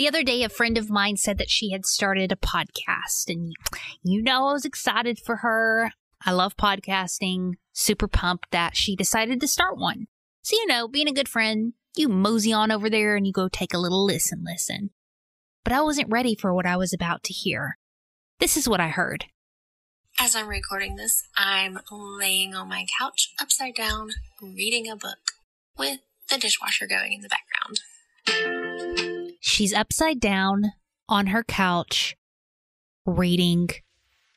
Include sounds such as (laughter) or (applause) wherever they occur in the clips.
The other day, a friend of mine said that she had started a podcast, and you know, I was excited for her. I love podcasting, super pumped that she decided to start one. So, you know, being a good friend, you mosey on over there and you go take a little listen, listen. But I wasn't ready for what I was about to hear. This is what I heard. As I'm recording this, I'm laying on my couch upside down, reading a book with the dishwasher going in the background. She's upside down on her couch reading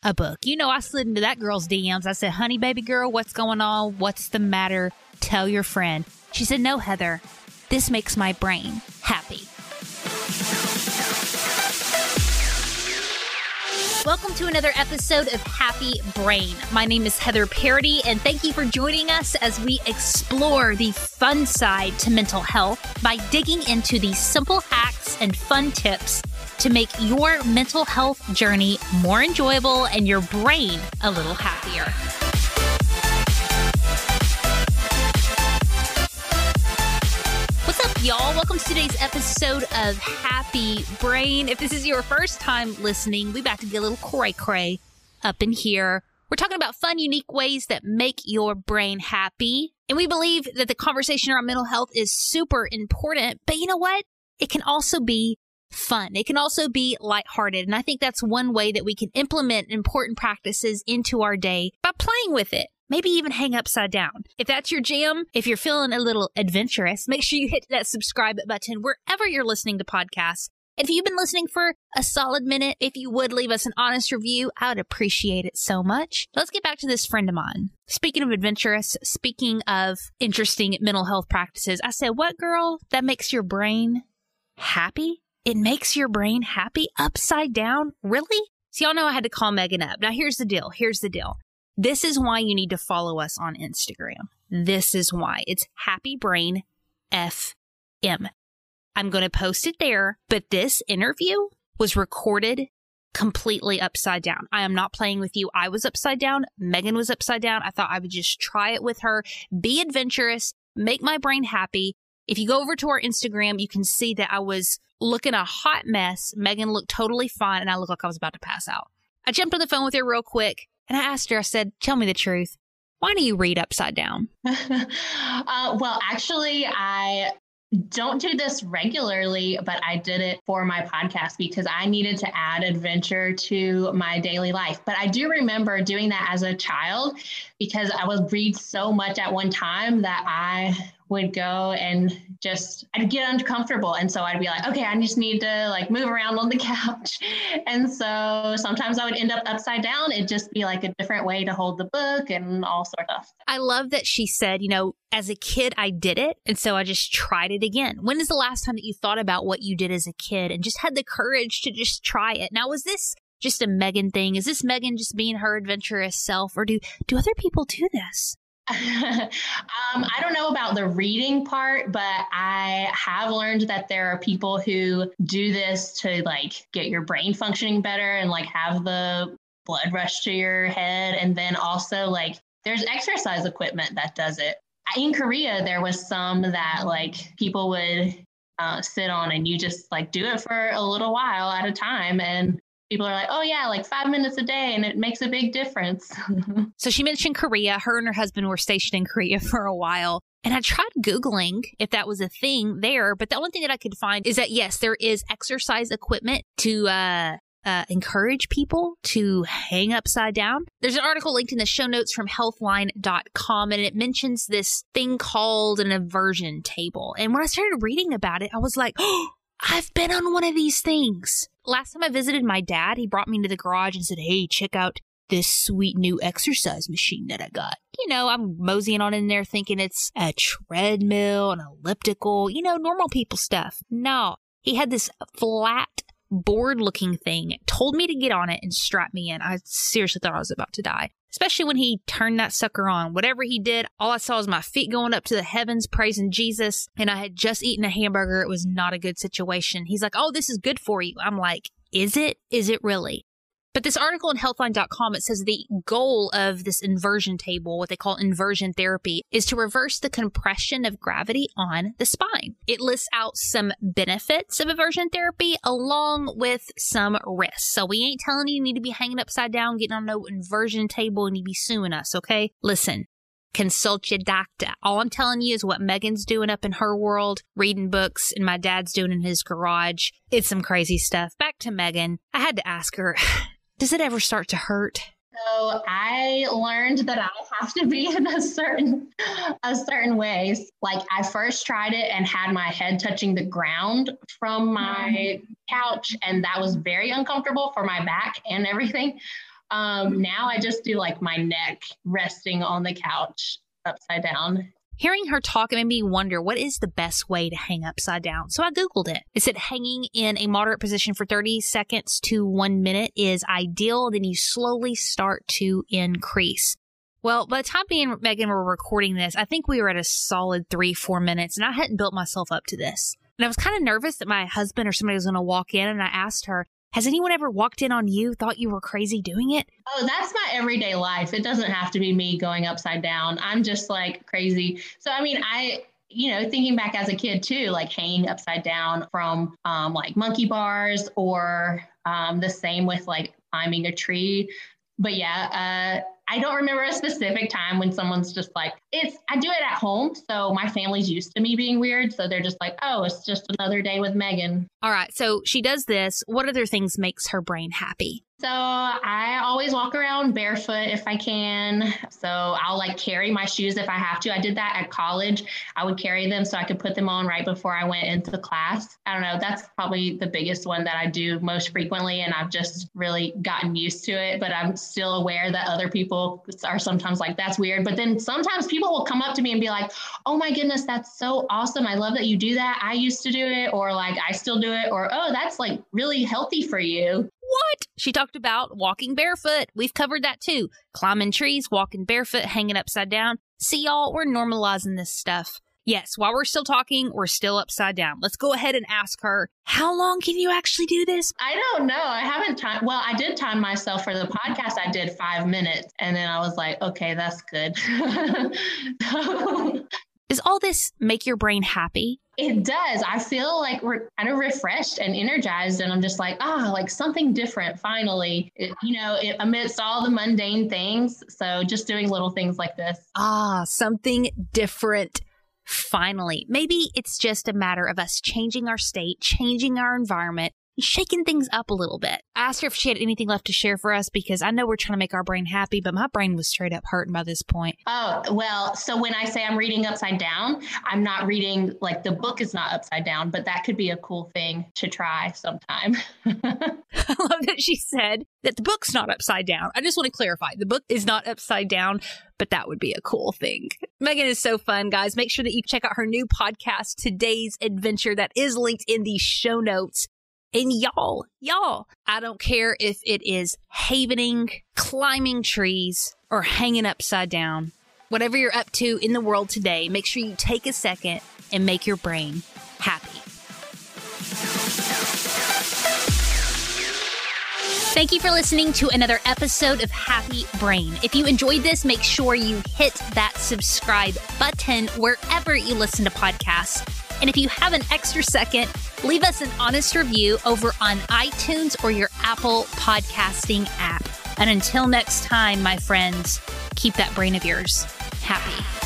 a book. You know, I slid into that girl's DMs. I said, honey, baby girl, what's going on? What's the matter? Tell your friend. She said, no, Heather, this makes my brain happy. Welcome to another episode of Happy Brain. My name is Heather Parady, and thank you for joining us as we explore the fun side to mental health by digging into the simple hacks and fun tips to make your mental health journey more enjoyable and your brain a little happier. Welcome to today's episode of Happy Brain. If this is your first time listening, we about to get a little cray cray up in here. We're talking about fun, unique ways that make your brain happy. And we believe that the conversation around mental health is super important. But you know what? It can also be fun. It can also be lighthearted. And I think that's one way that we can implement important practices into our day by playing with it maybe even hang upside down. If that's your jam, if you're feeling a little adventurous, make sure you hit that subscribe button wherever you're listening to podcasts. If you've been listening for a solid minute, if you would leave us an honest review, I would appreciate it so much. Let's get back to this friend of mine. Speaking of adventurous, speaking of interesting mental health practices, I said, What girl? That makes your brain happy? It makes your brain happy upside down? Really? So, y'all know I had to call Megan up. Now, here's the deal. Here's the deal. This is why you need to follow us on Instagram. This is why it's Happy Brain FM. I'm going to post it there, but this interview was recorded completely upside down. I am not playing with you. I was upside down. Megan was upside down. I thought I would just try it with her, be adventurous, make my brain happy. If you go over to our Instagram, you can see that I was looking a hot mess. Megan looked totally fine, and I looked like I was about to pass out. I jumped on the phone with her real quick. And I asked her, I said, tell me the truth. Why do you read upside down? (laughs) uh, well, actually, I don't do this regularly, but I did it for my podcast because I needed to add adventure to my daily life. But I do remember doing that as a child because I would read so much at one time that I would go and just I'd get uncomfortable. And so I'd be like okay I just need to like move around on the (laughs) couch. And so sometimes I would end up upside down. It'd just be like a different way to hold the book and all sort of I love that she said you know as a kid I did it. And so I just tried it again. When is the last time that you thought about what you did as a kid and just had the courage to just try it? Now was this just a Megan thing? Is this Megan just being her adventurous self, or do do other people do this? (laughs) um, I don't know about the reading part, but I have learned that there are people who do this to like get your brain functioning better and like have the blood rush to your head. And then also like there's exercise equipment that does it. In Korea, there was some that like people would uh, sit on and you just like do it for a little while at a time. And people are like, oh, yeah, like five minutes a day, and it makes a big difference. (laughs) so she mentioned Korea. Her and her husband were stationed in Korea (laughs) for a while. And I tried Googling if that was a thing there, but the only thing that I could find is that yes, there is exercise equipment to uh, uh, encourage people to hang upside down. There's an article linked in the show notes from healthline.com and it mentions this thing called an inversion table. And when I started reading about it, I was like, oh, (gasps) I've been on one of these things. Last time I visited my dad, he brought me into the garage and said, Hey, check out this sweet new exercise machine that I got. You know, I'm moseying on in there thinking it's a treadmill, an elliptical, you know, normal people stuff. No, he had this flat board looking thing, told me to get on it and strap me in. I seriously thought I was about to die especially when he turned that sucker on. Whatever he did, all I saw was my feet going up to the heavens praising Jesus. And I had just eaten a hamburger. It was not a good situation. He's like, Oh, this is good for you. I'm like, Is it? Is it really? But this article in healthline.com, it says the goal of this inversion table, what they call inversion therapy, is to reverse the compression of gravity on the spine. It lists out some benefits of inversion therapy along with some risks. So we ain't telling you you need to be hanging upside down, getting on no inversion table and you be suing us, okay? Listen, consult your doctor. All I'm telling you is what Megan's doing up in her world, reading books, and my dad's doing in his garage. It's some crazy stuff. Back to Megan. I had to ask her, does it ever start to hurt? So I learned that I have to be in a certain a certain ways. Like I first tried it and had my head touching the ground from my couch, and that was very uncomfortable for my back and everything. Um, now I just do like my neck resting on the couch upside down. Hearing her talk made me wonder what is the best way to hang upside down. So I Googled it. It said hanging in a moderate position for 30 seconds to one minute is ideal. Then you slowly start to increase. Well, by the time me and Megan were recording this, I think we were at a solid three, four minutes, and I hadn't built myself up to this. And I was kind of nervous that my husband or somebody was going to walk in, and I asked her, has anyone ever walked in on you, thought you were crazy doing it? Oh, that's my everyday life. It doesn't have to be me going upside down. I'm just like crazy. So, I mean, I, you know, thinking back as a kid too, like hanging upside down from um, like monkey bars or um, the same with like climbing a tree. But yeah, uh, I don't remember a specific time when someone's just like, it's, I do it at home. So my family's used to me being weird. So they're just like, oh, it's just another day with Megan. All right. So she does this. What other things makes her brain happy? So I always walk around barefoot if I can. So I'll like carry my shoes if I have to. I did that at college. I would carry them so I could put them on right before I went into class. I don't know. That's probably the biggest one that I do most frequently. And I've just really gotten used to it. But I'm still aware that other people are sometimes like, that's weird. But then sometimes people will come up to me and be like, oh my goodness, that's so awesome. I love that you do that. I used to do it. Or like, I still do it. Or, oh, that's like really healthy for you. What? She talked about walking barefoot. We've covered that too. Climbing trees, walking barefoot, hanging upside down. See, y'all, we're normalizing this stuff. Yes, while we're still talking, we're still upside down. Let's go ahead and ask her, how long can you actually do this? I don't know. I haven't time. Well, I did time myself for the podcast. I did five minutes and then I was like, okay, that's good. (laughs) Does all this make your brain happy? It does. I feel like we're kind of refreshed and energized, and I'm just like, ah, oh, like something different finally, it, you know, it, amidst all the mundane things. So just doing little things like this. Ah, something different. Finally, maybe it's just a matter of us changing our state, changing our environment, shaking things up a little bit. I asked her if she had anything left to share for us because I know we're trying to make our brain happy, but my brain was straight up hurting by this point. Oh, well, so when I say I'm reading upside down, I'm not reading like the book is not upside down, but that could be a cool thing to try sometime. (laughs) (laughs) I love that she said that the book's not upside down. I just want to clarify the book is not upside down, but that would be a cool thing. Megan is so fun, guys. Make sure that you check out her new podcast, Today's Adventure, that is linked in the show notes. And y'all, y'all, I don't care if it is havening, climbing trees, or hanging upside down. Whatever you're up to in the world today, make sure you take a second and make your brain happy. Thank you for listening to another episode of Happy Brain. If you enjoyed this, make sure you hit that subscribe button wherever you listen to podcasts. And if you have an extra second, leave us an honest review over on iTunes or your Apple podcasting app. And until next time, my friends, keep that brain of yours happy.